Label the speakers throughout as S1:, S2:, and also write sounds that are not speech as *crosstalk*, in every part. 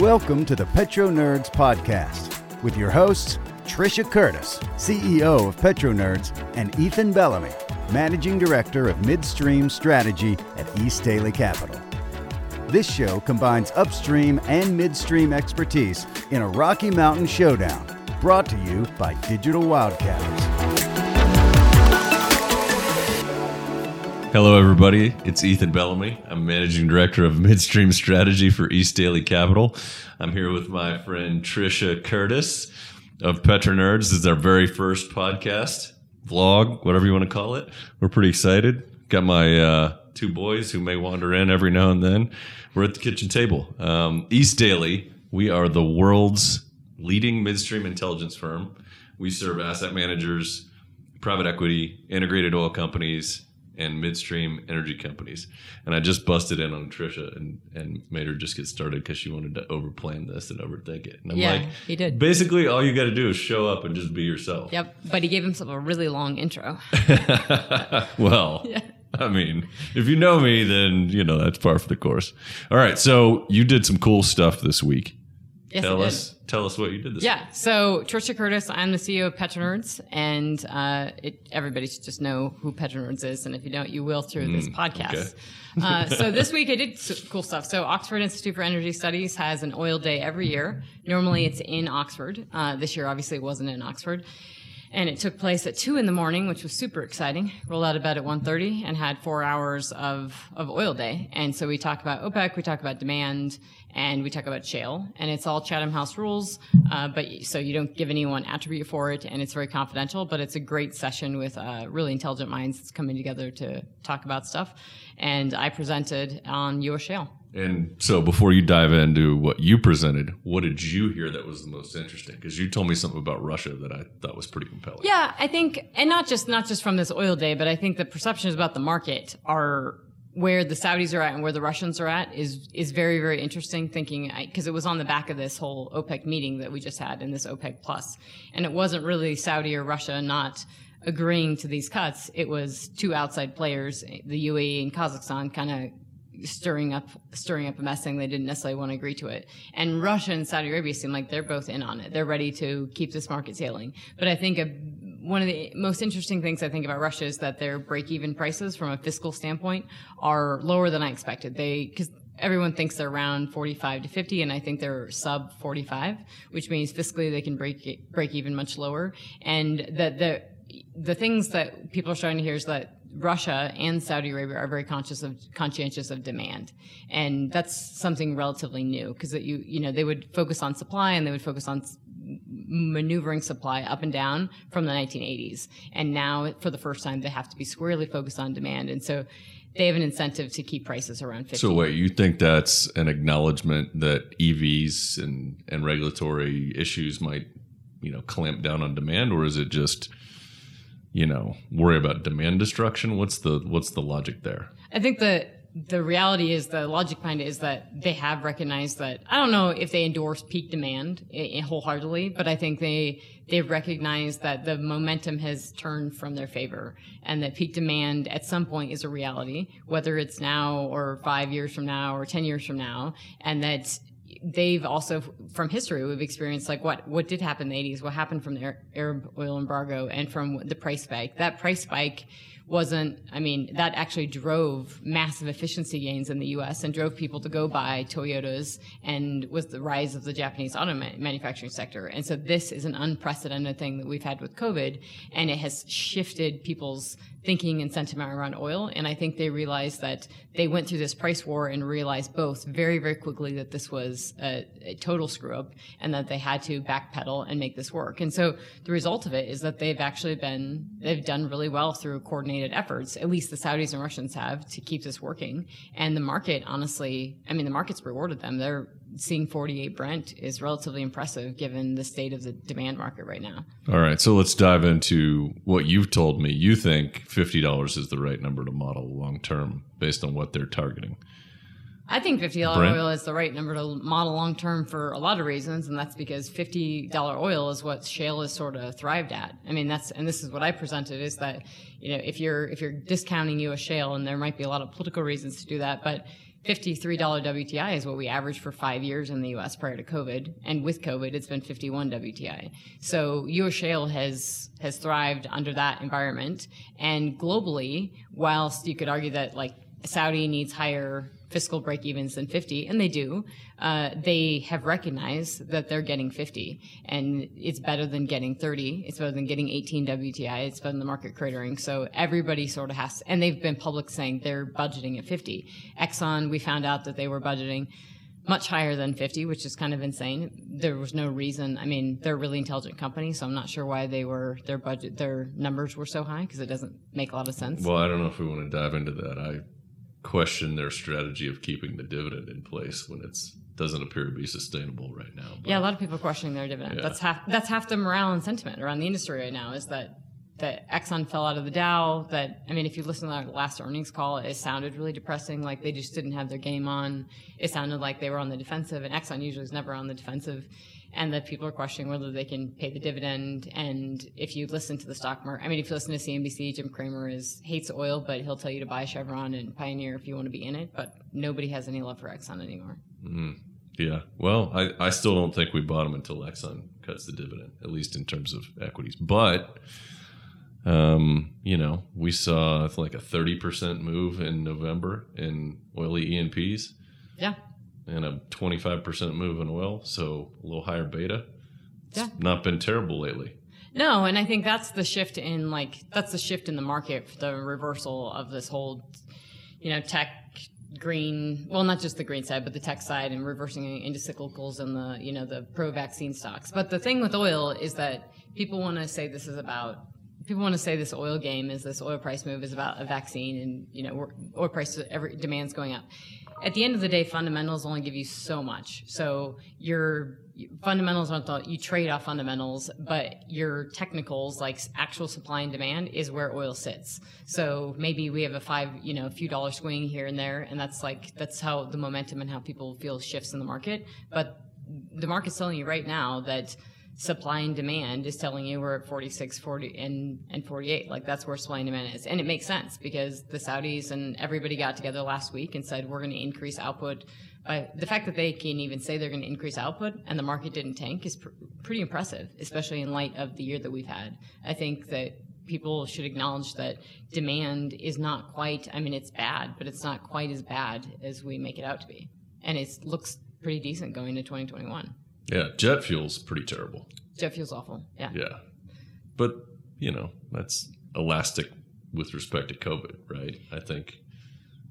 S1: Welcome to the Petro Nerds Podcast with your hosts, Trisha Curtis, CEO of Petro Nerds, and Ethan Bellamy, Managing Director of Midstream Strategy at East Daley Capital. This show combines upstream and midstream expertise in a Rocky Mountain showdown, brought to you by Digital Wildcatters.
S2: Hello, everybody. It's Ethan Bellamy. I'm Managing Director of Midstream Strategy for East Daley Capital. I'm here with my friend Trisha Curtis of Petro Nerds. This is our very first podcast, vlog, whatever you want to call it. We're pretty excited. Got my uh, two boys who may wander in every now and then. We're at the kitchen table. Um, East Daley, we are the world's leading midstream intelligence firm. We serve asset managers, private equity, integrated oil companies, and midstream energy companies. And I just busted in on Trisha and, and made her just get started because she wanted to overplan this and overthink it. And I'm
S3: Yeah,
S2: like,
S3: he did.
S2: Basically, all you got to do is show up and just be yourself.
S3: Yep, but he gave himself a really long intro. *laughs*
S2: well, *laughs* I mean, if you know me, then you know that's par for the course. All right, so you did some cool stuff this week.
S3: Yes,
S2: tell
S3: did.
S2: us, tell us what you did this.
S3: Yeah, so Trisha Curtis, I'm the CEO of PetroNerds, and uh, it, everybody should just know who PetroNerds is, and if you don't, you will through this podcast.
S2: okay.
S3: uh, so this week I did cool stuff. So Oxford Institute for Energy Studies has an oil day every year. Normally it's in Oxford. Uh, this year, obviously, it wasn't in Oxford. And it took place at two in the morning, which was super exciting. Rolled out of bed at 1.30 and had four hours of, of oil day. And so we talk about OPEC, we talk about demand, and we talk about shale. And it's all Chatham House rules, uh, but so you don't give anyone attribute for it, and it's very confidential. But it's a great session with uh, really intelligent minds coming together to talk about stuff. And I presented on U.S. shale.
S2: And so, before you dive into what you presented, what did you hear that was the most interesting? Because you told me something about Russia that I thought was pretty compelling.
S3: Yeah, I think, and not just not just from this oil day, but I think the perceptions about the market are where the Saudis are at and where the Russians are at is is very very interesting. Thinking because it was on the back of this whole OPEC meeting that we just had in this OPEC plus, and it wasn't really Saudi or Russia not agreeing to these cuts. It was two outside players, the UAE and Kazakhstan, kind of stirring up stirring up a mess saying they didn't necessarily want to agree to it. And Russia and Saudi Arabia seem like they're both in on it. They're ready to keep this market sailing. But I think a, one of the most interesting things I think about Russia is that their break-even prices from a fiscal standpoint are lower than I expected. They because everyone thinks they're around 45 to 50 and I think they're sub 45, which means fiscally they can break break even much lower and that the the things that people are starting to hear is that Russia and Saudi Arabia are very conscious of conscientious of demand, and that's something relatively new because you you know they would focus on supply and they would focus on maneuvering supply up and down from the 1980s, and now for the first time they have to be squarely focused on demand, and so they have an incentive to keep prices around 50.
S2: So, wait, you think that's an acknowledgement that EVs and, and regulatory issues might, you know, clamp down on demand, or is it just, you know, worry about demand destruction? What's the what's the logic there?
S3: I think the the reality is the logic behind it is that they have recognized that I don't know if they endorse peak demand i- i- wholeheartedly, but I think they they've recognized that the momentum has turned from their favor and that peak demand at some point is a reality, whether it's now or five years from now or ten years from now, and that they've also from history we've experienced like what what did happen in the 80s what happened from the arab oil embargo and from the price spike. That price spike wasn't i mean that actually drove massive efficiency gains in the us and drove people to go buy toyotas and was the rise of the japanese auto manufacturing sector and so this is an unprecedented thing that we've had with covid and it has shifted people's thinking and sentiment around oil. And I think they realized that they went through this price war and realized both very, very quickly that this was a, a total screw up and that they had to backpedal and make this work. And so the result of it is that they've actually been, they've done really well through coordinated efforts, at least the Saudis and Russians have, to keep this working. And the market, honestly, I mean, the market's rewarded them. They're seeing 48 Brent is relatively impressive given the state of the demand market right now.
S2: All right, so let's dive into what you've told me. You think fifty dollars is the right number to model long term based on what they're targeting.
S3: I think fifty dollar
S2: Brent?
S3: oil is the right number to model long term for a lot of reasons, and that's because fifty dollar oil is what shale has sort of thrived at. I mean, that's and this is what I presented is that you know if you're if you're discounting U.S. shale, and there might be a lot of political reasons to do that, but $53 WTI is what we averaged for five years in the US prior to COVID. And with COVID, it's been 51 WTI. So US shale has, has thrived under that environment. And globally, whilst you could argue that like Saudi needs higher fiscal break evens than 50, and they do, uh, they have recognized that they're getting 50. And it's better than getting 30. It's better than getting 18 WTI. It's better than the market cratering. So everybody sort of has, and they've been public saying they're budgeting at 50. Exxon, we found out that they were budgeting much higher than 50, which is kind of insane. There was no reason. I mean, they're a really intelligent company, so I'm not sure why they were, their budget, their numbers were so high because it doesn't make a lot of sense.
S2: Well, I don't know if we want to dive into that. I question their strategy of keeping the dividend in place when it's doesn't appear to be sustainable right now. But
S3: Yeah, a lot of people are questioning their dividend.
S2: Yeah.
S3: That's half. That's half the morale and sentiment around the industry right now. Is that that Exxon fell out of the Dow. That I mean, if you listen to our last earnings call, it sounded really depressing. Like they just didn't have their game on. It sounded like they were on the defensive, and Exxon usually is never on the defensive. And that people are questioning whether they can pay the dividend. And if you listen to the stock market, I mean, if you listen to CNBC, Jim Cramer is hates oil, but he'll tell you to buy Chevron and Pioneer if you want to be in it. But nobody has any love for Exxon anymore. Mm-hmm.
S2: yeah, well, I, I still don't think we bought them until Exxon cuts the dividend, at least in terms of equities. But um, you know, we saw like a thirty percent move in November in oily E&Ps
S3: Yeah.
S2: and a twenty five percent move in oil, so a little higher beta. It's
S3: Yeah.
S2: not been terrible lately.
S3: No, and I think that's the shift in like that's the shift in the market, the reversal of this whole, you know, tech green. Well, not just the green side, but the tech side, and reversing into cyclicals and the you know the pro vaccine stocks. But the thing with oil is that people want to say this is about. People want to say this oil game is this oil price move is about a vaccine and you know oil price every demand's going up. At the end of the day, fundamentals only give you so much. So your fundamentals aren't you trade off fundamentals, but your technicals like actual supply and demand is where oil sits. So maybe we have a five, you know, a few dollar swing here and there, and that's like that's how the momentum and how people feel shifts in the market. But the market's telling you right now that supply and demand is telling you we're at 46 40 and, and 48 like that's where supply and demand is. And it makes sense because the saudis and everybody got together last week and said we're going to increase output. By the fact that they can even say they're going to increase output and the market didn't tank is pr- pretty impressive especially in light of the year that we've had. I think that people should acknowledge that demand is not quite i mean it's bad but it's not quite as bad as we make it out to be. And it looks pretty decent going to 2021
S2: Yeah, jet fuel's pretty terrible.
S3: Jet fuel's awful. Yeah.
S2: Yeah. But, you know, that's elastic with respect to COVID, right? I think,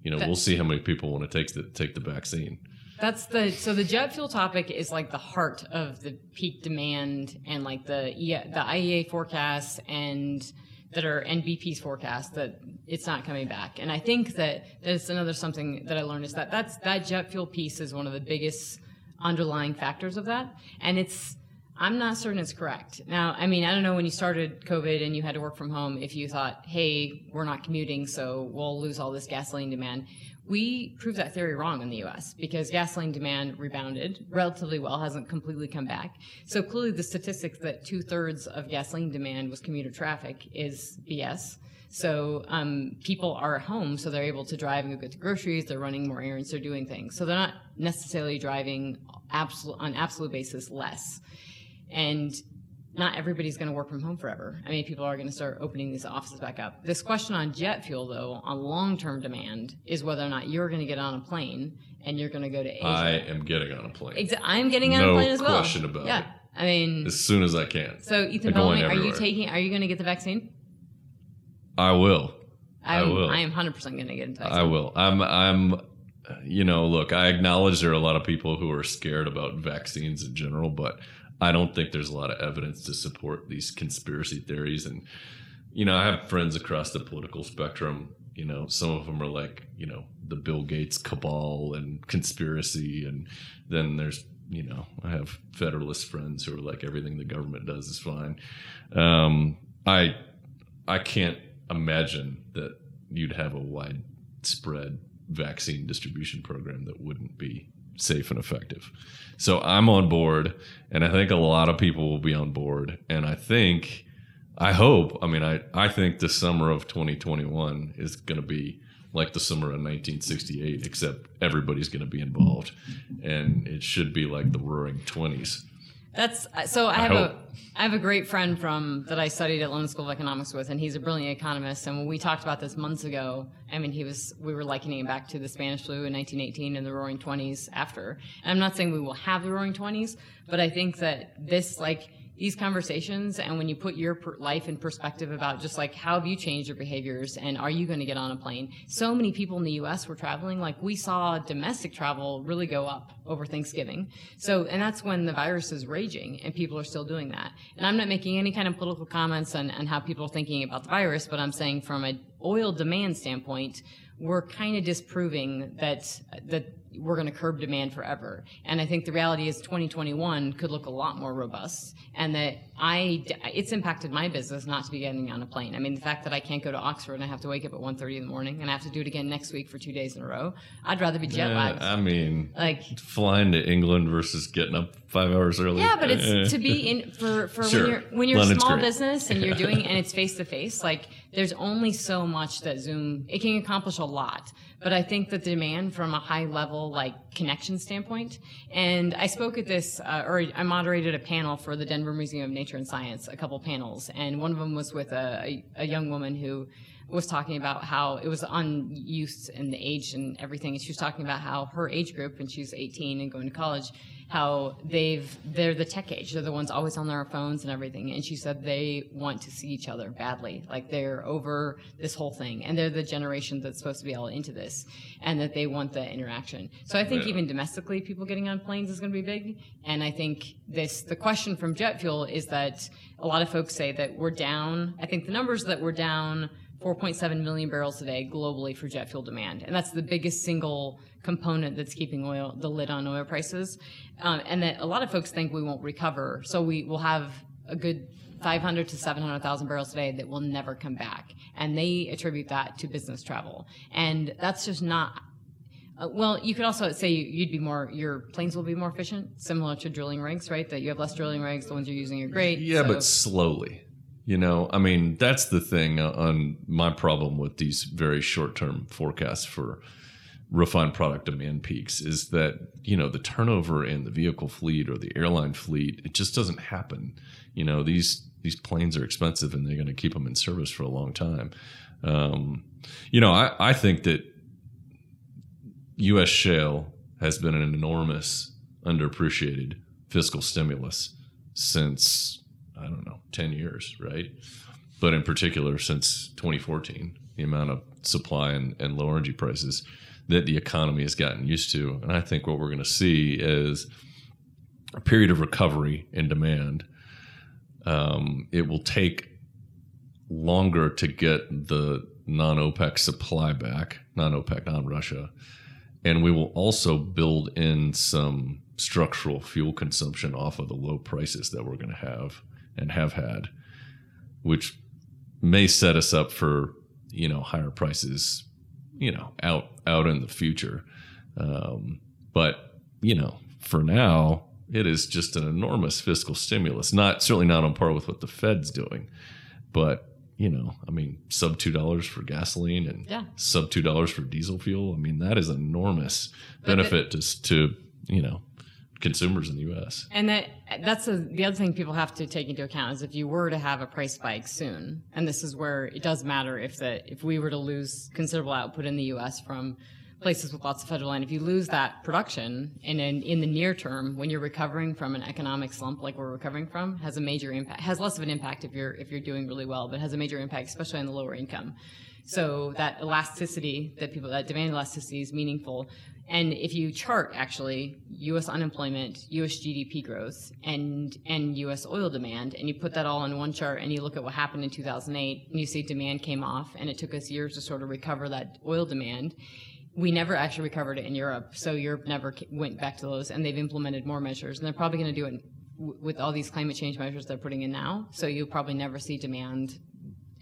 S2: you know, we'll see how many people want to take the take the vaccine.
S3: That's the so the jet fuel topic is like the heart of the peak demand and like the E- the IEA forecasts and that are NBP's forecast that it's not coming back. And I think that that's another something that I learned is that that's that jet fuel piece is one of the biggest underlying factors of that. And it's I'm not certain it's correct. Now, I mean, I don't know when you started COVID and you had to work from home if you thought, hey, we're not commuting, so we'll lose all this gasoline demand. We proved that theory wrong in the US because gasoline demand rebounded relatively well, hasn't completely come back. So clearly the statistics that two thirds of gasoline demand was commuter traffic is BS. So um, people are at home, so they're able to drive and go get the groceries. They're running more errands. They're doing things. So they're not necessarily driving absolute on absolute basis less. And not everybody's going to work from home forever. I mean, people are going to start opening these offices back up. This question on jet fuel, though, on long-term demand, is whether or not you're going to get on a plane and you're going to go to Asia.
S2: I am getting on a plane
S3: Exa- I'm getting on
S2: No
S3: a plane as well.
S2: No question about
S3: yeah.
S2: it.
S3: I mean,
S2: as soon as I can.
S3: so Ethan Bellamy, are you taking? Are you going to get the vaccine?
S2: I will. I
S3: I'm,
S2: will.
S3: I am 100 percent going to get the vaccine.
S2: I will. I'm. I'm. You know, look. I acknowledge there are a lot of people who are scared about vaccines in general, but I don't think there's a lot of evidence to support these conspiracy theories. And you know, I have friends across the political spectrum. You know, some of them are like, you know, the Bill Gates cabal and conspiracy, and then there's, you know, I have Federalist friends who are like, everything the government does is fine. Um, I, I can't imagine that you'd have a widespread vaccine distribution program that wouldn't be safe and effective. So I'm on board, and I think a lot of people will be on board. And I think, I hope, I mean, I, I think the summer of 2021 is going to be like the summer of 1968, except everybody's going to be involved. And it should be like the roaring 20s.
S3: That's uh, so. I have I a I have a great friend from that I studied at London School of Economics with, and he's a brilliant economist. And when we talked about this months ago, I mean, he was we were likening it back to the Spanish flu in 1918 and the Roaring Twenties after. And I'm not saying we will have the Roaring Twenties, but I think that this like these conversations and when you put your per- life in perspective about just like how have you changed your behaviors and are you going to get on a plane? So many people in the us were traveling like we saw domestic travel really go up over thanksgiving. So and that's when the virus is raging and people are still doing that. And i'm not making any kind of political comments on, on how people are thinking about the virus but i'm saying from an oil demand standpoint we're kind of disproving that that we're going to curb demand forever. And I think the reality is 2021 could look a lot more robust and that I, it's impacted my business not to be getting on a plane. I mean, the fact that I can't go to Oxford and I have to wake up at 1.30 in the morning and I have to do it again next week for two days in a row. I'd rather be jet lagged.
S2: I mean, like flying to England versus getting up five hours early.
S3: Yeah, but it's eh. to be in for, for sure. when you're, when you're a small great. business and you're *laughs* doing, and it's face to face, like there's only so much that Zoom, it can accomplish a lot. But I think the demand from a high level, like connection standpoint, and I spoke at this, uh, or I moderated a panel for the Denver Museum of Nature and Science, a couple panels, and one of them was with a, a, young woman who was talking about how it was on youth and the age and everything. And she was talking about how her age group, when she's 18 and going to college, how they've they're the tech age. They're the ones always on their phones and everything. And she said they want to see each other badly, like they're over this whole thing, and they're the generation that's supposed to be all into this, and that they want the interaction. So I think yeah. even domestically, people getting on planes is going to be big. And I think this the question from jet fuel is that a lot of folks say that we're down. I think the numbers that we're down 4.7 million barrels a day globally for jet fuel demand. And that's the biggest single component that's keeping oil, the lid on oil prices. Um, and that a lot of folks think we won't recover. So we will have a good 500 to 700,000 barrels a day that will never come back. And they attribute that to business travel. And that's just not uh, well, you could also say you'd be more, your planes will be more efficient, similar to drilling rigs, right? That you have less drilling rigs, the ones you're using are great.
S2: Yeah, so. but slowly. You know, I mean, that's the thing on my problem with these very short term forecasts for refined product demand peaks is that, you know, the turnover in the vehicle fleet or the airline fleet, it just doesn't happen. You know, these, these planes are expensive and they're going to keep them in service for a long time. Um, you know, I, I think that U.S. shale has been an enormous underappreciated fiscal stimulus since I don't know, 10 years, right? But in particular, since 2014, the amount of supply and, and low energy prices that the economy has gotten used to. And I think what we're going to see is a period of recovery in demand. Um, it will take longer to get the non OPEC supply back, non OPEC, non Russia. And we will also build in some structural fuel consumption off of the low prices that we're going to have and have had, which may set us up for you know higher prices, you know out out in the future. Um, but you know, for now, it is just an enormous fiscal stimulus. Not certainly not on par with what the Fed's doing, but you know, I mean, sub two dollars for gasoline and yeah. sub two dollars for diesel fuel. I mean, that is enormous benefit to to you know consumers in the U.S.
S3: And that that's a, the other thing people have to take into account is if you were to have a price spike soon, and this is where it does matter if the if we were to lose considerable output in the U.S. from places with lots of federal land, if you lose that production in in, in the near term when you're recovering from an economic slump like we're recovering from, has a major impact. Has less of an impact if you're if you're doing really well, but has a major impact, especially on the lower income. So that elasticity that people that demand elasticity is meaningful. And if you chart actually U.S. unemployment, U.S. GDP growth, and and U.S. oil demand, and you put that all in one chart, and you look at what happened in 2008, and you see demand came off, and it took us years to sort of recover that oil demand. We never actually recovered it in Europe, so Europe never went back to those, and they've implemented more measures, and they're probably going to do it with all these climate change measures they're putting in now. So you'll probably never see demand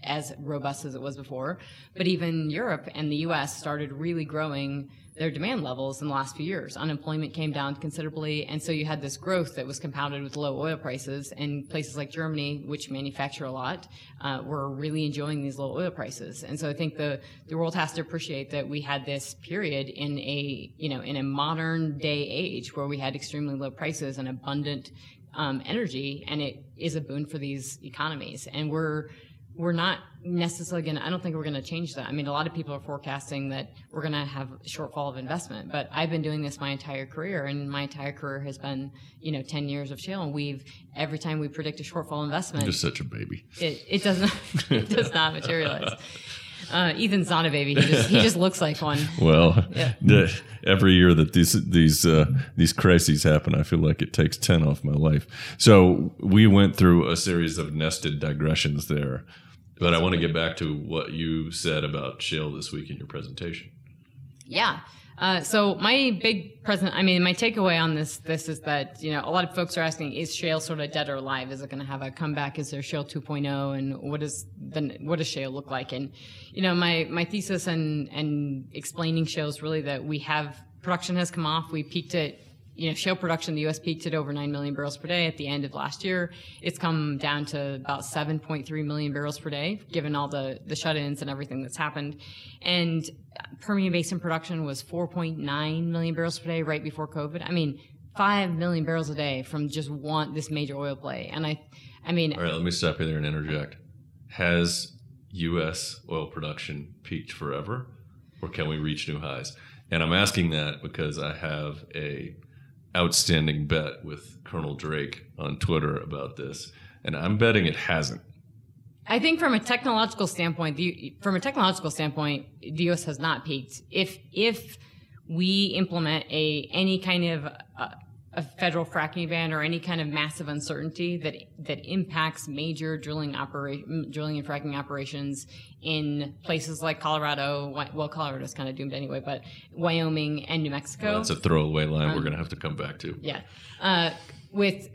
S3: as robust as it was before. But even Europe and the US started really growing their demand levels in the last few years. Unemployment came down considerably, and so you had this growth that was compounded with low oil prices. And places like Germany, which manufacture a lot, uh, were really enjoying these low oil prices. And so I think the the world has to appreciate that we had this period in a you know in a modern day age where we had extremely low prices and abundant um, energy, and it is a boon for these economies. And we're we're not necessarily going to, I don't think we're going to change that. I mean, a lot of people are forecasting that we're going to have a shortfall of investment, but I've been doing this my entire career and my entire career has been, you know, 10 years of shale and we've, every time we predict a shortfall investment,
S2: Just such a baby.
S3: it, it doesn't, *laughs* it does not materialize. Uh, Ethan's not a baby. He just, he just looks like one. *laughs*
S2: Well,
S3: Yeah.
S2: the, every year that these these uh, these crises happen, I feel like it takes ten off my life. So we went through a series of nested digressions there, but I want to get back to what you said about shale this week in your presentation.
S3: Yeah. Uh, so my big present, I mean, my takeaway on this, this is that, you know, a lot of folks are asking, is shale sort of dead or alive? Is it going to have a comeback? Is there shale 2.0? And what is the, what does shale look like? And, you know, my, my thesis and, and explaining shale is really that we have, production has come off. We peaked at, you know, shale production in the U.S. peaked at over 9 million barrels per day at the end of last year. It's come down to about 7.3 million barrels per day, given all the, the shut-ins and everything that's happened. And Permian Basin production was 4.9 million barrels per day right before COVID. I mean, 5 million barrels a day from just one, this major oil play. And I, I mean,
S2: All right, let me stop you there and interject. Has U.S. oil production peaked forever, or can we reach new highs? And I'm asking that because I have a outstanding bet with Colonel Drake on Twitter about this, and I'm betting it hasn't.
S3: I think from a technological standpoint, the, from a technological standpoint, the U.S. has not peaked. If if we implement a any kind of uh, a federal fracking ban or any kind of massive uncertainty that that impacts major drilling operation, drilling and fracking operations in places like Colorado, well, Colorado's kind of doomed anyway, but Wyoming and New Mexico.
S2: That's a throwaway line we're going to have to come back to.
S3: Yeah. Uh, with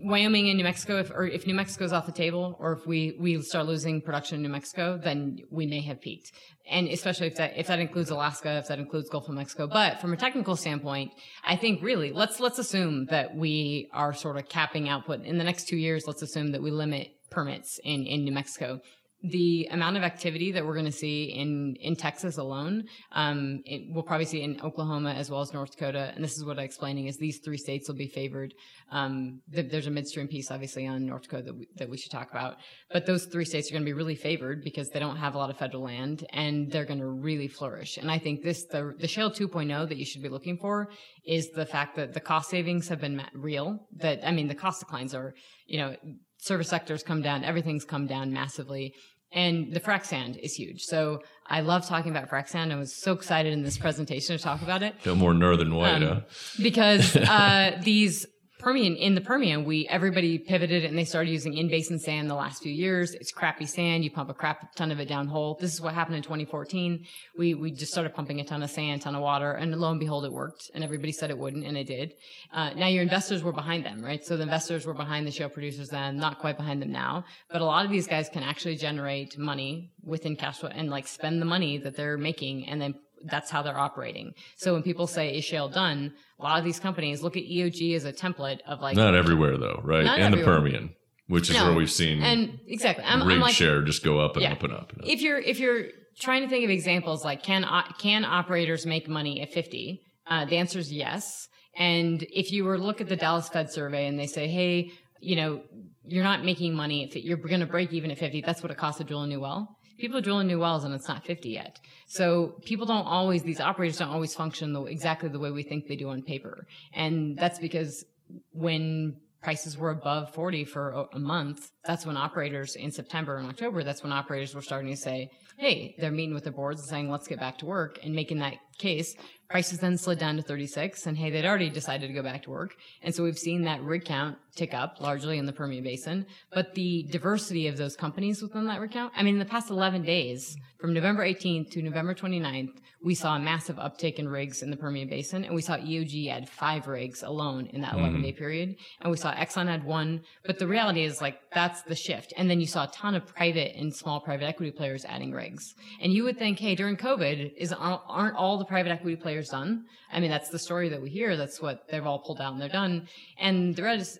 S3: Wyoming and New Mexico, if, or if New Mexico's off the table, or if we, we start losing production in New Mexico, then we may have peaked. And especially if that, if that includes Alaska, if that includes Gulf of Mexico. But from a technical standpoint, I think really, let's, let's assume that we are sort of capping output. In the next two years, let's assume that we limit permits in, in New Mexico the amount of activity that we're going to see in in Texas alone, um, it, we'll probably see in Oklahoma as well as North Dakota. And this is what I'm explaining: is these three states will be favored. Um, th- there's a midstream piece, obviously, on North Dakota that we, that we should talk about. But those three states are going to be really favored because they don't have a lot of federal land, and they're going to really flourish. And I think this the the Shale 2.0 that you should be looking for is the fact that the cost savings have been real. That I mean, the cost declines are, you know, service sectors come down, everything's come down massively. And the frac sand is huge. So I love talking about frac sand. I was so excited in this presentation to talk about it
S2: No more northern white,
S3: Um,
S2: huh?
S3: because uh, *laughs* these Permian in the Permian, we everybody pivoted and they started using in basin sand the last few years. It's crappy sand. You pump a crap ton of it down hole. This is what happened in 2014. We we just started pumping a ton of sand, ton of water, and lo and behold, it worked. And everybody said it wouldn't, and it did. Uh, now your investors were behind them, right? So the investors were behind the shale producers then, not quite behind them now. But a lot of these guys can actually generate money within cash flow and like spend the money that they're making, and then that's how they're operating. So when people say is shale done, a lot of these companies look at EOG as a template of like
S2: Not everywhere, though, right?
S3: Not
S2: and the. Permian, which is
S3: No.
S2: where we've seen
S3: and exactly. I'm,
S2: rig
S3: I'm like
S2: share just go up and
S3: Yeah.
S2: up and up. And up.
S3: if you're if you're trying to think of examples like can can operators make money at 50? Uh, the answer is yes. And if you were to look at the Dallas Fed survey and they say, hey, you know, you're not making money if you're going to break even at 50, that's what it costs to drill a new well. People are drilling new wells and it's not 50 yet. So people don't always, these operators don't always function the, exactly the way we think they do on paper. And that's because when prices were above 40 for a, month, that's when operators in September and October, that's when operators were starting to say, hey, they're meeting with the boards and saying, let's get back to work and making that case, prices then slid down to 36 and hey, they'd already decided to go back to work. And so we've seen that rig count tick up largely in the Permian Basin, but the diversity of those companies within that rig count, I mean, in the past 11 days, from November 18th to November 29th, we saw a massive uptick in rigs in the Permian Basin, and we saw EOG add five rigs alone in that 11 day mm-hmm. period. And we saw Exxon add one. But the reality is, like, that's the shift. And then you saw a ton of private and small private equity players adding rigs. And you would think, hey, during COVID, is uh, aren't all the private equity players done? I mean, that's the story that we hear. That's what they've all pulled out and they're done. And the rest,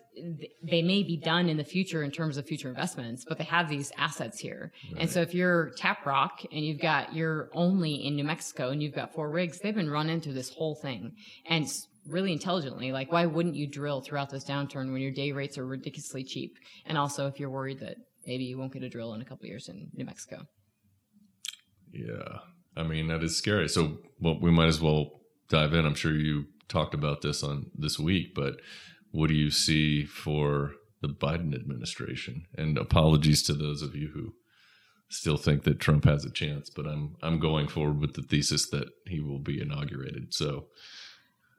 S3: they may be done in the future in terms of future investments, but they have these assets here. Right. And so if you're Tap Rock and you've got, you're only in New Mexico and you've got four rigs, they've been running through this whole thing. And really intelligently. Like, why wouldn't you drill throughout this downturn when your day rates are ridiculously cheap? And also, if you're worried that maybe you won't get a drill in a couple years in New Mexico.
S2: Yeah, I mean that is scary. So, well, we might as well dive in. I'm sure you talked about this on this week, but what do you see for the Biden administration? And apologies to those of you who still think that Trump has a chance, but I'm I'm going forward with the thesis that he will be inaugurated. So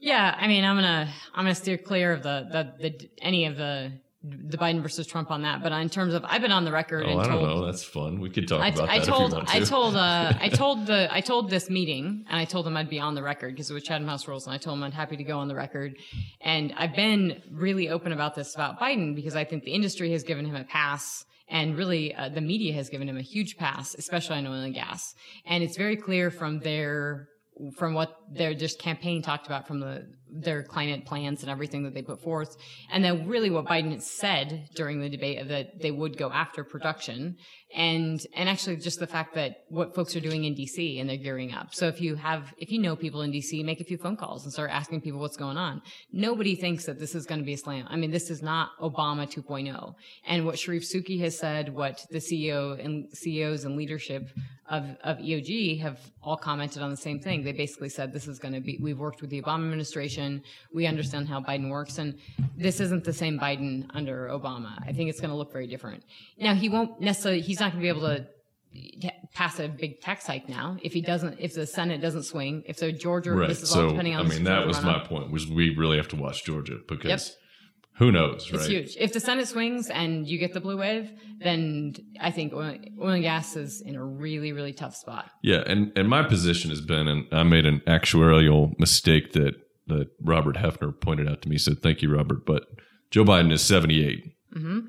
S3: yeah, I mean, I'm gonna I'm gonna steer clear of the the, the any of the the Biden versus Trump on that. But in terms of, I've been on the record.
S2: Oh,
S3: and
S2: I
S3: told,
S2: don't know. That's fun. We could talk
S3: I,
S2: about
S3: I
S2: that
S3: told,
S2: if you want to.
S3: I told, uh, *laughs* I told the, I told this meeting, and I told them I'd be on the record because it was Chatham House rules, and I told them I'm happy to go on the record. And I've been really open about this about Biden because I think the industry has given him a pass. And really, uh, the media has given him a huge pass, especially on oil and gas. And it's very clear from their from what their just campaign talked about from the their climate plans and everything that they put forth, and then really what Biden said during the debate that they would go after production and and actually just the fact that what folks are doing in DC and they're gearing up. So if you have if you know people in DC, make a few phone calls and start asking people what's going on. Nobody thinks that this is going to be a slam. I mean, this is not Obama 2.0. And what Sherif Souki has said, what the CEO and CEOs and leadership of of EOG have all commented on the same thing. They basically said this is going to be. We've worked with the Obama administration. We understand how Biden works, and this isn't the same Biden under Obama. I think it's going to look very different. Now he won't necessarily. He's not going to be able to pass a big tax hike now if he doesn't if the senate doesn't swing if the georgia
S2: right.
S3: this is
S2: so,
S3: all depending on
S2: i mean that was my point was we really have to watch georgia because yep. who knows
S3: right it's huge if the senate swings and you get the blue wave then i think oil, oil and gas is in a really really tough spot
S2: yeah and and my position has been and i made an actuarial mistake that that robert hefner pointed out to me said thank you robert but joe biden is 78
S3: mm-hmm.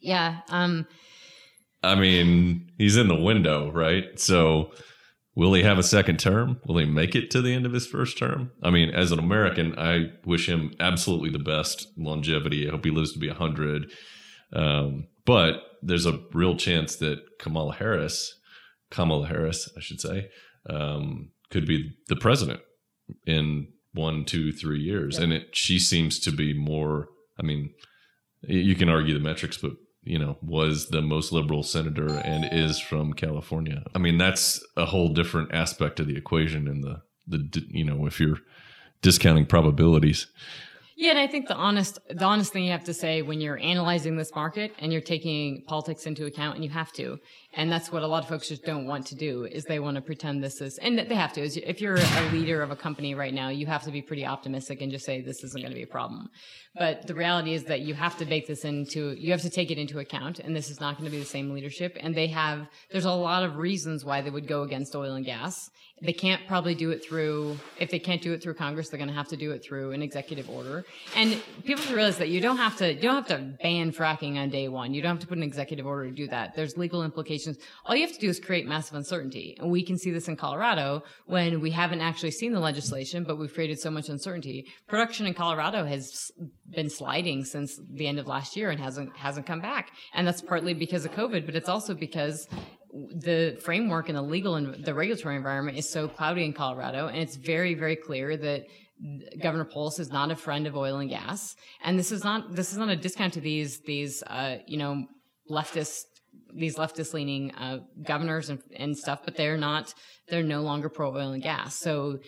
S3: yeah um
S2: I mean, he's in the window, right? So will he have a second term? Will he make it to the end of his first term? I mean, as an American, I wish him absolutely the best longevity. I hope he lives to be 100. Um, but there's a real chance that Kamala Harris, Kamala Harris, I should say, um, could be the president in one, two, three years. And it, she seems to be more, I mean, you can argue the metrics, but you know, was the most liberal senator and is from California. I mean, that's a whole different aspect of the equation in the the you know, if you're discounting probabilities.
S3: Yeah, and I think the honest the honest thing you have to say when you're analyzing this market and you're taking politics into account, and you have to, and that's what a lot of folks just don't want to do is they want to pretend this is, and they have to. If you're a leader of a company right now, you have to be pretty optimistic and just say this isn't going to be a problem. But the reality is that you have to bake this into, you have to take it into account, and this is not going to be the same leadership. And they have, there's a lot of reasons why they would go against oil and gas. They can't probably do it through, if they can't do it through Congress, they're going to have to do it through an executive order. And people to realize that you don't have to, you don't have to ban fracking on day one. You don't have to put an executive order to do that. There's legal implications. All you have to do is create massive uncertainty. And we can see this in Colorado when we haven't actually seen the legislation, but we've created so much uncertainty. Production in Colorado has been sliding since the end of last year and hasn't hasn't come back. And that's partly because of COVID, but it's also because the framework and the legal and the regulatory environment is so cloudy in Colorado, and it's very very clear that Governor Polis is not a friend of oil and gas, and this is not this is not a discount to these these uh, you know leftist these leftist leaning uh, governors and, and stuff, but they're not they're no longer pro oil and gas. So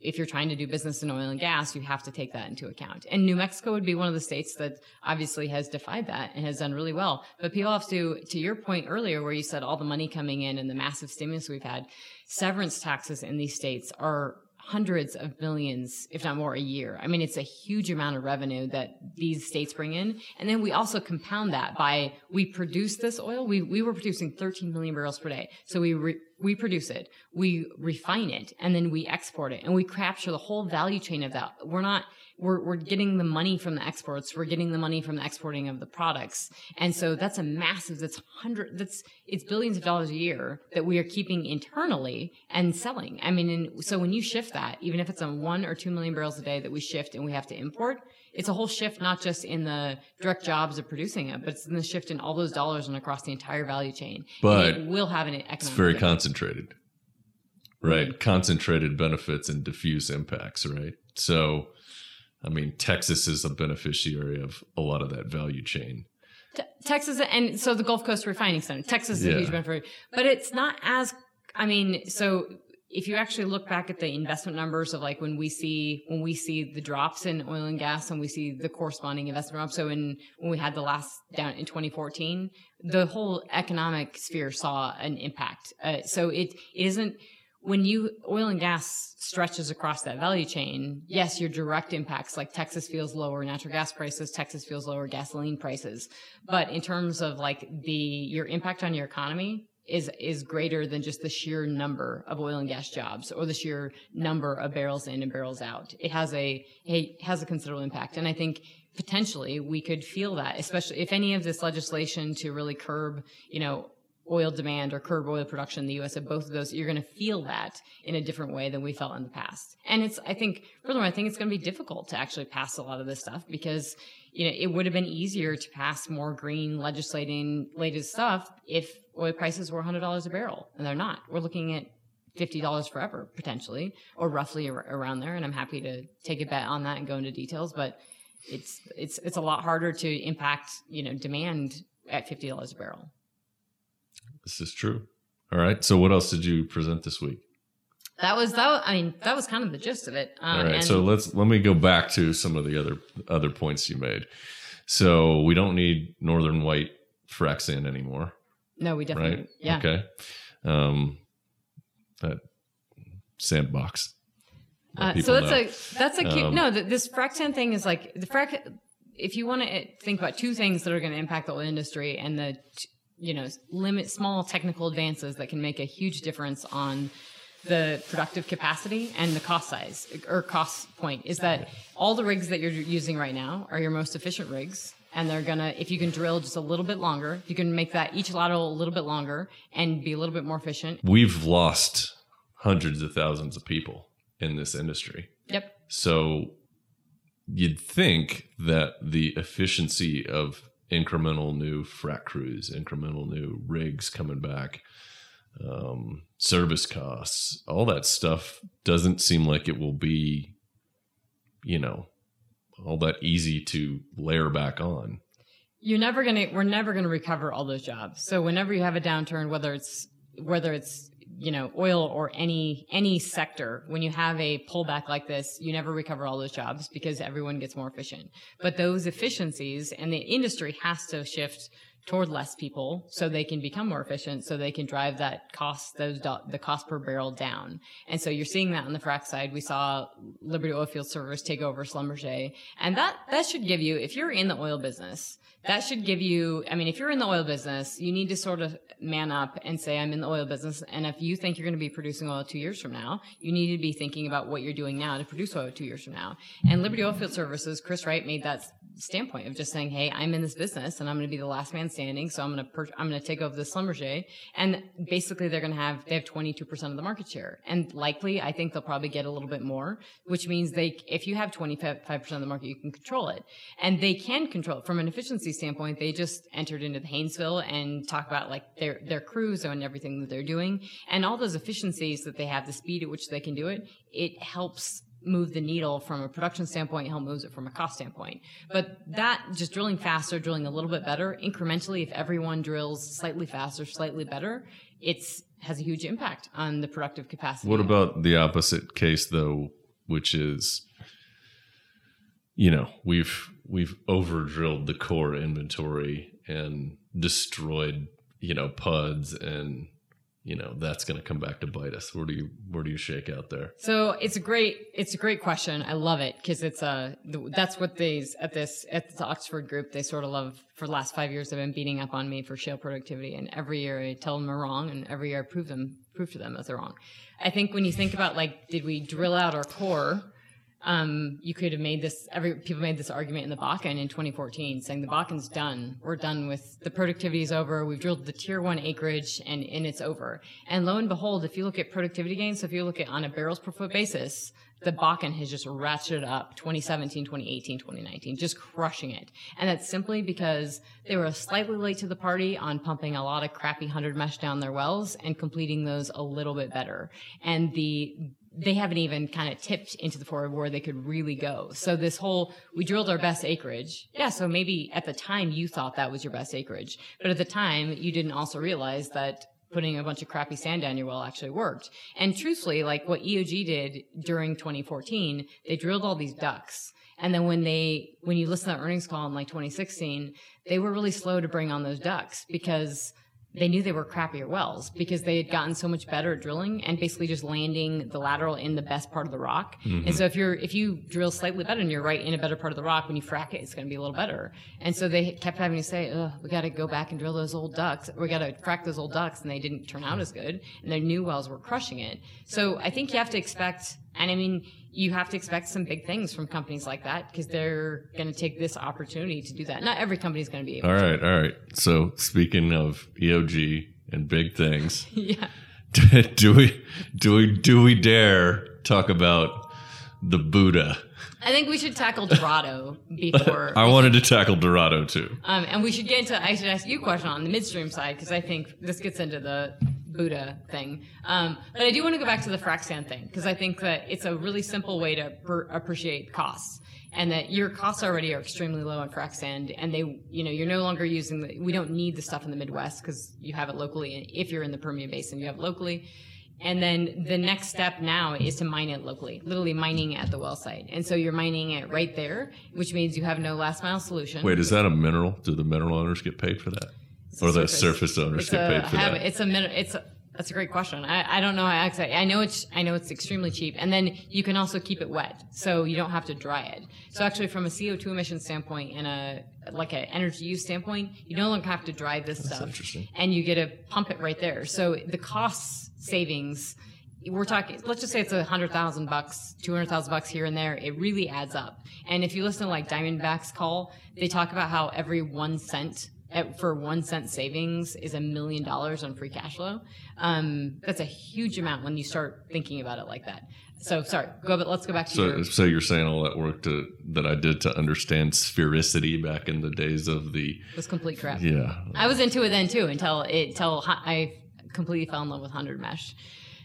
S3: if you're trying to do business in oil and gas, you have to take that into account. And New Mexico would be one of the states that obviously has defied that and has done really well. But people have to, to your point earlier, where you said all the money coming in and the massive stimulus we've had, severance taxes in these states are hundreds of millions, if not more, a year. I mean, it's a huge amount of revenue that these states bring in. And then we also compound that by we produce this oil. We, we were producing 13 million barrels per day. So we, re, we produce it, we refine it, and then we export it and we capture the whole value chain of that. We're not, we're, we're getting the money from the exports. We're getting the money from the exporting of the products. And so that's a massive, that's hundred, that's, it's billions of dollars a year that we are keeping internally and selling. I mean, and so when you shift that, even if it's on one or two million barrels a day that we shift and we have to import, it's a whole shift, not just in the direct jobs of producing it, but it's in the shift in all those dollars and across the entire value chain.
S2: But
S3: it will have an economic.
S2: It's very
S3: difference.
S2: concentrated, right? Mm-hmm. Concentrated benefits and diffuse impacts, right? So, I mean, Texas is a beneficiary of a lot of that value chain.
S3: Te- Texas and so the Gulf Coast Refining Center. Texas is
S2: Yeah.
S3: a huge benefit, but it's not as. I mean, so if you actually look back at the investment numbers of like when we see when we see the drops in oil and gas and we see the corresponding investment drops. So in when we had the last down in 2014, the whole economic sphere saw an impact. Uh, so it isn't when you oil and gas stretches across that value chain, yes, your direct impacts like Texas feels lower natural gas prices, Texas feels lower gasoline prices. But in terms of like the your impact on your economy is is greater than just the sheer number of oil and gas jobs or the sheer number of barrels in and barrels out. It has a it has a considerable impact. And I think potentially we could feel that, especially if any of this legislation to really curb, you know, oil demand or curb oil production in the U.S. Of both of those, you're going to feel that in a different way than we felt in the past. And it's, I think, furthermore, I think it's going to be difficult to actually pass a lot of this stuff because, you know, it would have been easier to pass more green legislating latest stuff if oil prices were $100 a barrel, and they're not. We're looking at $50 forever potentially, or roughly ar- around there. And I'm happy to take a bet on that and go into details, but it's, it's, it's a lot harder to impact, you know, demand at $50 a barrel.
S2: This is true. All right. So, what else did you present this week?
S3: That was that. Was, I mean, that was kind of the gist of it. Um,
S2: All right.
S3: and
S2: So let's let me go back to some of the other other points you made. So we don't need Northern White frac sand anymore,
S3: no, we definitely,
S2: right?
S3: yeah.
S2: Okay. Um, that sandbox.
S3: Uh, so that's
S2: know.
S3: a that's a cute.
S2: Um,
S3: no, th this frac sand thing is like the frac. If you want to think about two things that are going to impact the oil industry and the you know limit small technical advances that can make a huge difference on the productive capacity and the cost size or cost point is that all the rigs that you're using right now are your most efficient rigs and they're gonna if you can drill just a little bit longer you can make that each lateral a little bit longer and be a little bit more efficient
S2: We've lost hundreds of thousands of people in this industry.
S3: yep
S2: So you'd think that the efficiency of incremental new frac crews, incremental new rigs coming back, um, service costs, all that stuff doesn't seem like it will be, you know, all that easy to layer back on.
S3: you're never gonna we're never gonna recover all those jobs so whenever you have a downturn whether it's whether it's you know oil or any any sector when you have a pullback like this you never recover all those jobs because everyone gets more efficient but those efficiencies and the industry has to shift toward less people so they can become more efficient so they can drive that cost those do- the cost per barrel down. And so you're seeing that on the frac side. We saw liberty oilfield service take over schlumberger. And that that should give you if you're in the oil business that should give you i mean if you're in the oil business you need to sort of man up and say i'm in the oil business. And if you think you're going to be producing oil two years from now you need to be thinking about what you're doing now to produce oil two years from now. And liberty oilfield services chris wright made that standpoint of just saying hey i'm in this business and i'm going to be the last man standing so i'm going to per- i'm going to take over the schlumberger. And basically they're going to have they have 22% of the market share. And likely i think they'll probably get a little bit more which means they if you have 25% of the market you can control it. And they can control it. From an efficiency standpoint they just entered into the haynesville and talk about like their their crews and everything that they're doing. And all those efficiencies that they have the speed at which they can do it it helps move the needle from a production standpoint, help moves it from a cost standpoint. But that just drilling faster, drilling a little bit better, incrementally, if everyone drills slightly faster, slightly better, it's has a huge impact on the productive capacity.
S2: What about the opposite case, though? which is, you know, we've we've over drilled the core inventory and destroyed, you know, puds and you know that's going to come back to bite us. Where do you where do you shake out there?
S3: So it's a great it's a great question. I love it because it's uh, a that's what these at this at the Oxford group they sort of love for the last five years they've been beating up on me for shale productivity and every year I tell them they're wrong and every year I prove them prove to them that they're wrong. I think when you think about like did we drill out our core um, you could have made this. Every people made this argument in the Bakken in 2014, saying the Bakken's done. We're done with the productivity is over. We've drilled the tier one acreage, and and it's over. And lo and behold, if you look at productivity gains, so if you look at on a barrels per foot basis, the Bakken has just ratcheted up 2017, 2018, 2019, just crushing it. And that's simply because they were slightly late to the party on pumping a lot of crappy 100 mesh down their wells and completing those a little bit better. And the they haven't even kind of tipped into the forward where they could really go. So this whole, we drilled our best acreage. Yeah. So maybe at the time you thought that was your best acreage, but at the time you didn't also realize that putting a bunch of crappy sand down your well actually worked. And truthfully, like what EOG did during 2014, they drilled all these ducks. And then when they, when you listen to the earnings call in like 2016, they were really slow to bring on those ducks because they knew they were crappier wells because they had gotten so much better at drilling and basically just landing the lateral in the best part of the rock. Mm-hmm. And so if you're if you drill slightly better and you're right in a better part of the rock, when you frack it, it's going to be a little better. And so they kept having to say, "Ugh, we got to go back and drill those old DUCs. We got to frack those old DUCs," and they didn't turn out as good. And their new wells were crushing it. So I think you have to expect, and I mean you have to expect some big things from companies like that because they're going to take this opportunity to do that. Not every company is going to be able
S2: all right,
S3: to.
S2: All right, So speaking of EOG and big things, *laughs*
S3: yeah. *laughs*
S2: do we do we do we dare talk about the Buddha?
S3: I think we should tackle Dorado before.
S2: I wanted to tackle Dorado too.
S3: Um, and we should get into. I should ask you a question on the midstream side because I think this gets into the Buddha thing. Um, but I do want to go back to the frac sand thing because I think that it's a really simple way to per- appreciate costs and that your costs already are extremely low on frac sand and they, you know, you're no longer using the, we don't need the stuff in the Midwest because you have it locally. And if you're in the Permian Basin, you have it locally. And then the next step now is to mine it locally, literally mining at the well site. And so you're mining it right there, which means you have no last mile solution.
S2: Wait, is that a mineral? Do the mineral owners get paid for that? or the surface owners
S3: it's
S2: get
S3: a,
S2: paid for
S3: have,
S2: that?
S3: It's a minute. It's a, that's a great question. I, I don't know exactly. I know it's I know it's extremely cheap, and then you can also keep it wet, so you don't have to dry it. So actually, from a CO2 emission standpoint and a like an energy use standpoint, you no longer have to dry this
S2: That's
S3: stuff,
S2: interesting.
S3: and you get to pump it right there. So the cost savings. We're talking. Let's just say it's a hundred thousand bucks, two hundred thousand bucks here and there. It really adds up. And if you listen to like Diamondback's call, they talk about how every one cent at, for one cent savings is a million dollars on free cash flow. Um, that's a huge amount when you start thinking about it like that. So sorry, go. But let's go back to
S2: So,
S3: your.
S2: so you're saying all that work to that I did to understand sphericity back in the days of the it
S3: was complete crap.
S2: yeah.
S3: I was into it then too until it until I completely fell in love with hundred mesh.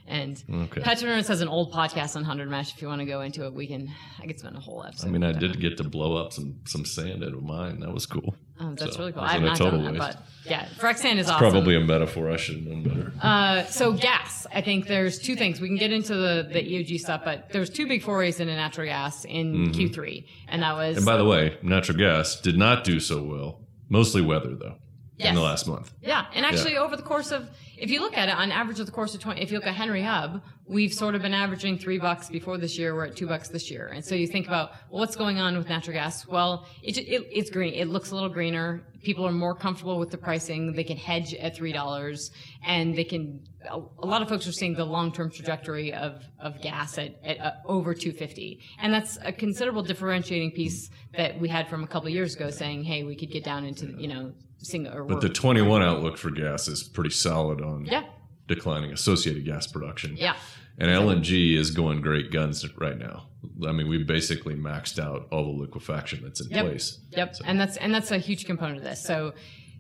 S3: And
S2: Okay.
S3: Has an old podcast on hundred mesh. If you want to go into it, we can. I could spend a whole episode.
S2: I mean, I did get to blow up some some sand out of mine. That was cool.
S3: Oh, that's
S2: So,
S3: really cool. I have
S2: a
S3: not
S2: total
S3: done that,
S2: waste.
S3: but yeah, frac sand is awesome.
S2: Probably a metaphor. I should have known better.
S3: Uh, so gas, I think there's two things. We can get into the, the EOG stuff, but there's two big forays into natural gas in Q3, and that was
S2: Mm-hmm. and by the way, natural gas did not do so well. Mostly weather though. In the last month.
S3: yeah. And actually, over the course of, if you look at it on average of the course of 20, if you look at Henry Hub, we've sort of been averaging three bucks before this year. We're at two bucks this year, and so you think about well, what's going on with natural gas. Well, it, it it's green. It looks a little greener. People are more comfortable with the pricing. They can hedge at three dollars, and they can. A, a lot of folks are seeing the long-term trajectory of of gas at, at uh, over 250, and that's a considerable differentiating piece that we had from a couple of years ago, saying, hey, we could get down into you know single or
S2: But the 21 outlook for gas is pretty solid on
S3: yeah
S2: declining associated gas production.
S3: yeah.
S2: And LNG is going great guns right now. I mean, we basically maxed out all the liquefaction that's in
S3: Yep.
S2: place.
S3: Yep,
S2: So-
S3: and that's and that's a huge component of this. So,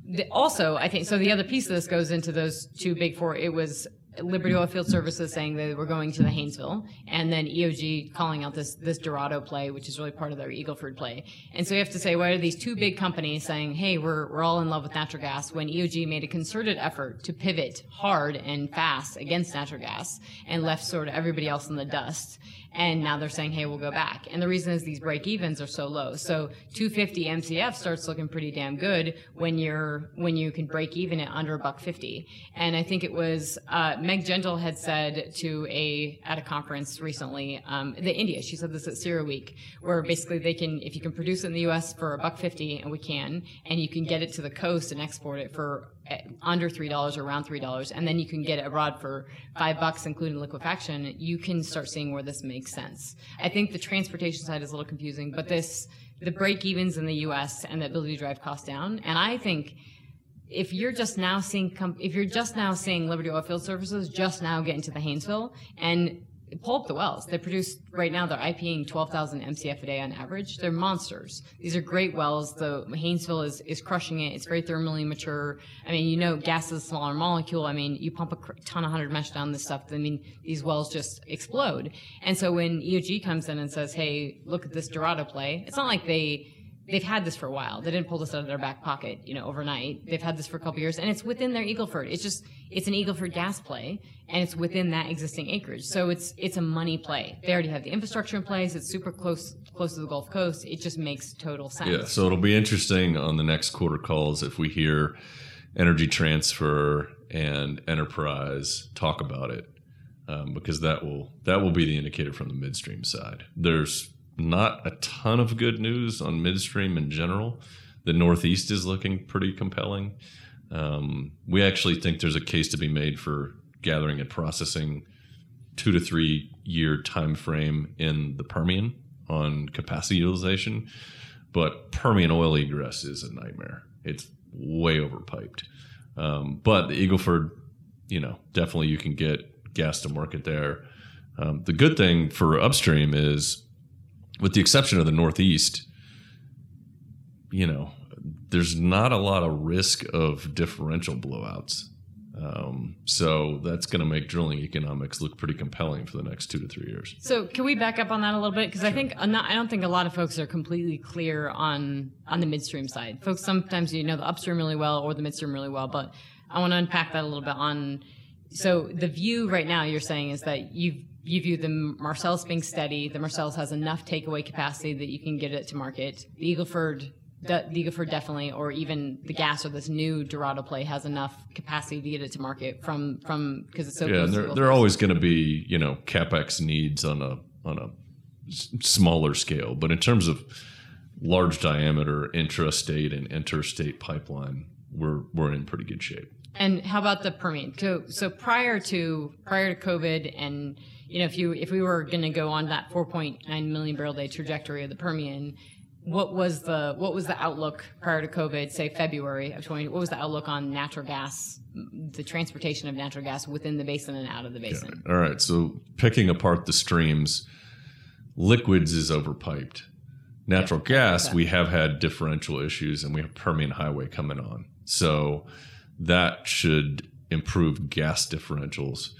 S3: the, also, I think so. The other piece of this goes into those two big four. It was Liberty Oilfield Services saying they were going to the Haynesville, and then EOG calling out this this Dorado play, which is really part of their Eagleford play. And so you have to say, why are these two big companies saying, "Hey, we're we're all in love with natural gas," when EOG made a concerted effort to pivot hard and fast against natural gas and left sort of everybody else in the dust. And now they're saying, hey, we'll go back. And the reason is these break evens are so low. So 250 MCF starts looking pretty damn good when you're when you can break even at under a buck 50. And I think it was uh, Meg Gentle had said to a at a conference recently, um, the India. She said this at Sierra CERAWeek, where basically they can if you can produce it in the U.S. for a buck 50, and we can, and you can get it to the coast and export it for Eh, under three dollars or around three dollars, and then you can get it abroad for five bucks, including liquefaction. You can start seeing where this makes sense. I think the transportation side is a little confusing, but this the break evens in the U.S. and the ability to drive costs down, and I think if you're just now seeing if you're just now seeing Liberty Oilfield Services just now get into the Haynesville and pull up the wells. They produce right now. They're IPing 12,000 MCF a day on average. They're monsters. These are great wells. The Haynesville is is crushing it. It's very thermally mature. I mean, you know, gas is a smaller molecule. I mean, you pump a ton of hundred mesh down this stuff. I mean, these wells just explode. And so when EOG comes in and says, "Hey, look at this Dorado play," it's not like they they've had this for a while. They didn't pull this out of their back pocket, you know, overnight. They've had this for a couple years, and it's within their Eagleford. It's just it's an Eagleford gas play, and it's within that existing acreage. So it's it's a money play. They already have the infrastructure in place. It's super close close to the Gulf Coast. It just makes total sense.
S2: Yeah. So it'll be interesting on the next quarter calls if we hear Energy Transfer and Enterprise talk about it. Um, because that will that will be the indicator from the midstream side. There's not a ton of good news on midstream in general. The Northeast is looking pretty compelling. Um, we actually think there's a case to be made for gathering and processing two to three year time frame in the Permian on capacity utilization. But Permian oil egress is a nightmare. It's way overpiped. Um, but the Eagleford, you know, definitely you can get gas to market there. Um, the good thing for upstream is with the exception of the Northeast, you know, there's not a lot of risk of differential blowouts. Um, so that's going to make drilling economics look pretty compelling for the next two to three years.
S3: So can we back up on that a little bit? Because sure. I think not, I don't think a lot of folks are completely clear on on the midstream side. Folks sometimes you know the upstream really well or the midstream really well, but I want to unpack that a little bit on. So the view right now you're saying is that you've you view the Marcellus being steady. The Marcellus has enough takeaway capacity that you can get it to market. The Eagleford, the, the Eagleford definitely, or even the gas or this new Dorado play has enough capacity to get it to market from from because it's so.
S2: Yeah, and there, there are always going to be you know capex needs on a on a smaller scale, but in terms of large diameter intrastate and interstate pipeline, we're we're in pretty good shape.
S3: And how about the Permian? So, so prior to prior to COVID and you know, if you if we were going to go on that 4.9 million barrel day trajectory of the Permian, what was the what was the outlook prior to COVID? Say February of 20. What was the outlook on natural gas, the transportation of natural gas within the basin and out of the basin?
S2: Yeah. All right. So picking apart the streams, liquids is overpiped. Natural yep. gas, we have had differential issues, and we have Permian Highway coming on. So that should improve gas differentials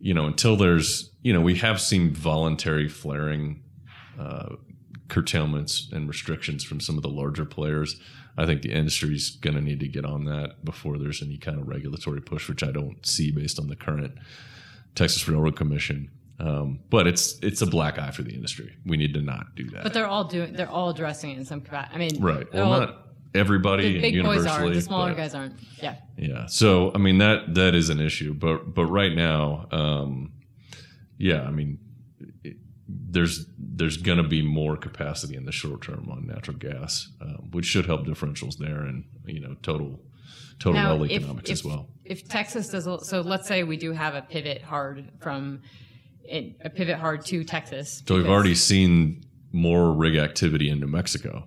S2: you know, until there's, you know, we have seen voluntary flaring uh, curtailments and restrictions from some of the larger players. I think the industry's going to need to get on that before there's any kind of regulatory push, which I don't see based on the current Texas Railroad Commission. Um, but it's it's a black eye for the industry. We need to not do that.
S3: But they're all doing they're all addressing it in some capacity. I mean,
S2: right? Well, all, not everybody
S3: the big
S2: universally.
S3: boys are the smaller guys aren't yeah
S2: yeah so i mean that that is an issue but but right now um yeah i mean it, there's there's going to be more capacity in the short term on natural gas um, which should help differentials there and you know total total now, if, economics
S3: if,
S2: as well
S3: if texas does so let's say we do have a pivot hard from it, a pivot hard to texas
S2: so we've already seen more rig activity in new mexico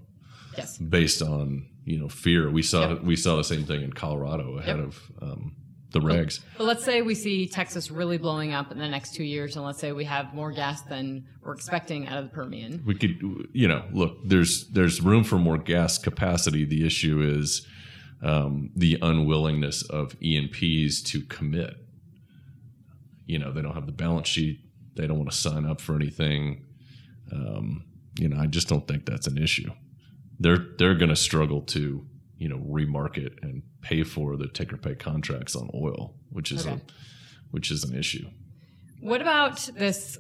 S3: yes.
S2: based on you know fear. We saw yep. we saw the same thing in Colorado ahead yep. of um, the regs.
S3: But let's say we see Texas really blowing up in the next two years, and let's say we have more gas than we're expecting out of the Permian.
S2: We could, you know, look. There's there's room for more gas capacity. The issue is um, the unwillingness of E&Ps to commit. You know, they don't have the balance sheet. They don't want to sign up for anything. Um, you know, I just don't think that's an issue they're they're going to struggle to you know remarket and pay for the take or pay contracts on oil, which is okay. a which is an issue.
S3: What about this?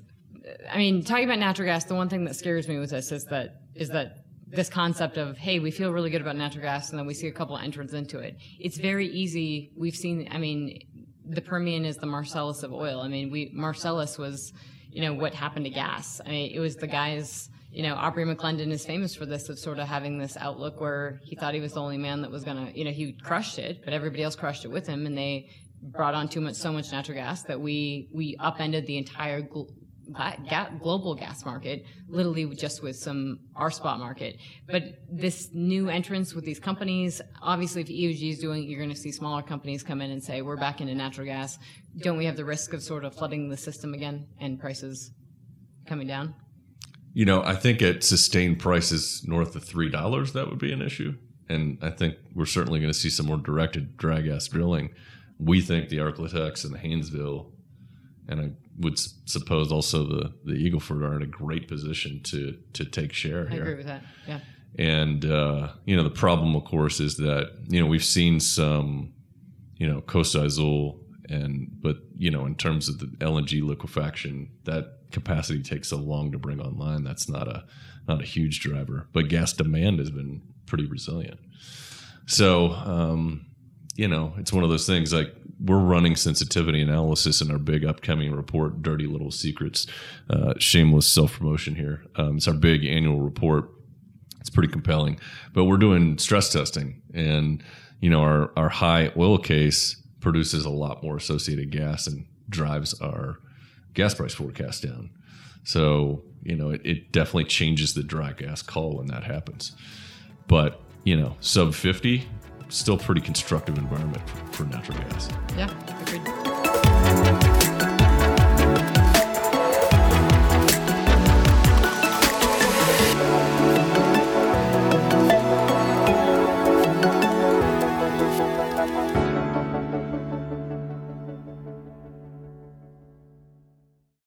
S3: I mean, talking about natural gas, the one thing that scares me with this is that is that this concept of hey, we feel really good about natural gas, and then we see a couple of entrants into it. It's very easy. We've seen. I mean, the Permian is the Marcellus of oil. I mean, we Marcellus was, you know, what happened to gas. I mean, it was the guys. You know, Aubrey McClendon is famous for this of sort of having this outlook where he thought he was the only man that was gonna, you know, he crushed it, but everybody else crushed it with him, and they brought on too much, so much natural gas that we we upended the entire gl- global gas market, literally just with some our spot market. But this new entrance with these companies, obviously, if EOG is doing, it, you're going to see smaller companies come in and say, "We're back into natural gas." Don't we have the risk of sort of flooding the system again and prices coming down?
S2: You know, I think at sustained prices north of three dollars, that would be an issue. And I think we're certainly going to see some more directed dry gas drilling. We think the Ark-La-Tex and the Haynesville, and I would suppose also the the Eagleford are in a great position to to take share here.
S3: I agree with that. Yeah.
S2: And uh, you know, the problem, of course, is that you know we've seen some, you know, Costa Azul, and but you know, in terms of the LNG liquefaction, that capacity takes so long to bring online. That's not a not a huge driver, but gas demand has been pretty resilient. So, um, you know, it's one of those things like we're running sensitivity analysis in our big upcoming report, Dirty Little Secrets. Uh, shameless self promotion here. Um, it's our big annual report. It's pretty compelling, but we're doing stress testing, and you know our our high oil case produces a lot more associated gas and drives our gas price forecast down. So you know it, it definitely changes the dry gas call when that happens. But you know sub fifty still pretty constructive environment for, for natural gas.
S3: Yeah. Agreed.